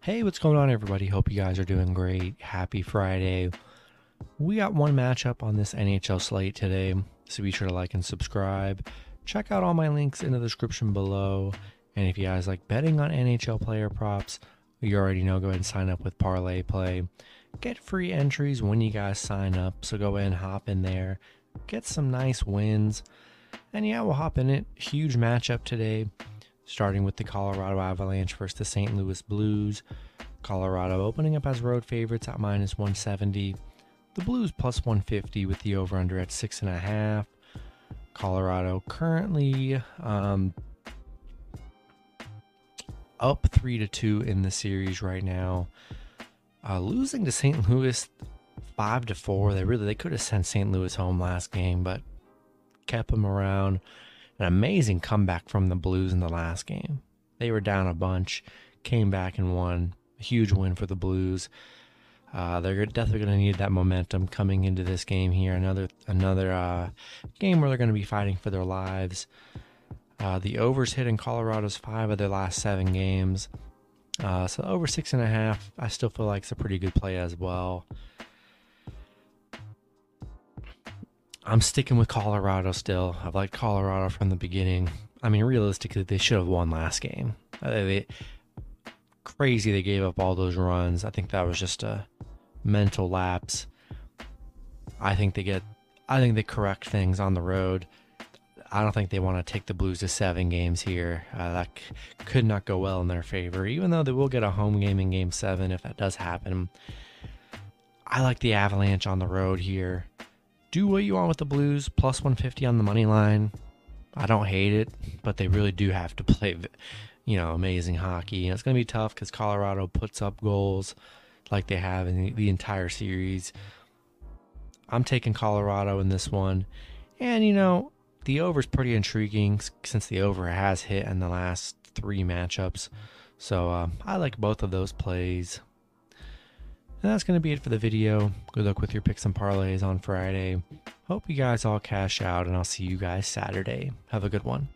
Hey, what's going on, everybody? Hope you guys are doing great. Happy Friday. We got one matchup on this NHL slate today, so be sure to like and subscribe. Check out all my links in the description below. And if you guys like betting on NHL player props, you already know, go ahead and sign up with ParlayPlay. Get free entries when you guys sign up, so go ahead and hop in there. Get some nice wins. And yeah, we'll hop in it. Huge matchup today starting with the Colorado Avalanche versus the St. Louis Blues. Colorado opening up as road favorites at minus 170. The Blues plus 150 with the over under at six and a half. Colorado currently um, up three to two in the series right now. Uh, losing to St. Louis five to four. They really they could have sent St. Louis home last game, but kept them around an amazing comeback from the Blues in the last game. They were down a bunch, came back and won. A huge win for the Blues. Uh, they're definitely going to need that momentum coming into this game here. Another another uh, game where they're going to be fighting for their lives. Uh, the overs hit in Colorado's five of their last seven games. Uh, so over six and a half, I still feel like it's a pretty good play as well. I'm sticking with Colorado still. I've liked Colorado from the beginning. I mean, realistically, they should have won last game. Uh, they, crazy they gave up all those runs. I think that was just a mental lapse. I think they get, I think they correct things on the road. I don't think they want to take the Blues to seven games here. Uh, that c- could not go well in their favor, even though they will get a home game in game seven if that does happen. I like the Avalanche on the road here do what you want with the Blues, plus 150 on the money line. I don't hate it, but they really do have to play, you know, amazing hockey. And it's going to be tough because Colorado puts up goals like they have in the, entire series. I'm taking Colorado in this one. And, you know, the over is pretty intriguing since the over has hit in the last three matchups. So um, I like both of those plays. And that's going to be it for the video. Good luck with your picks and parlays on Friday. Hope you guys all cash out, and I'll see you guys Saturday. Have a good one.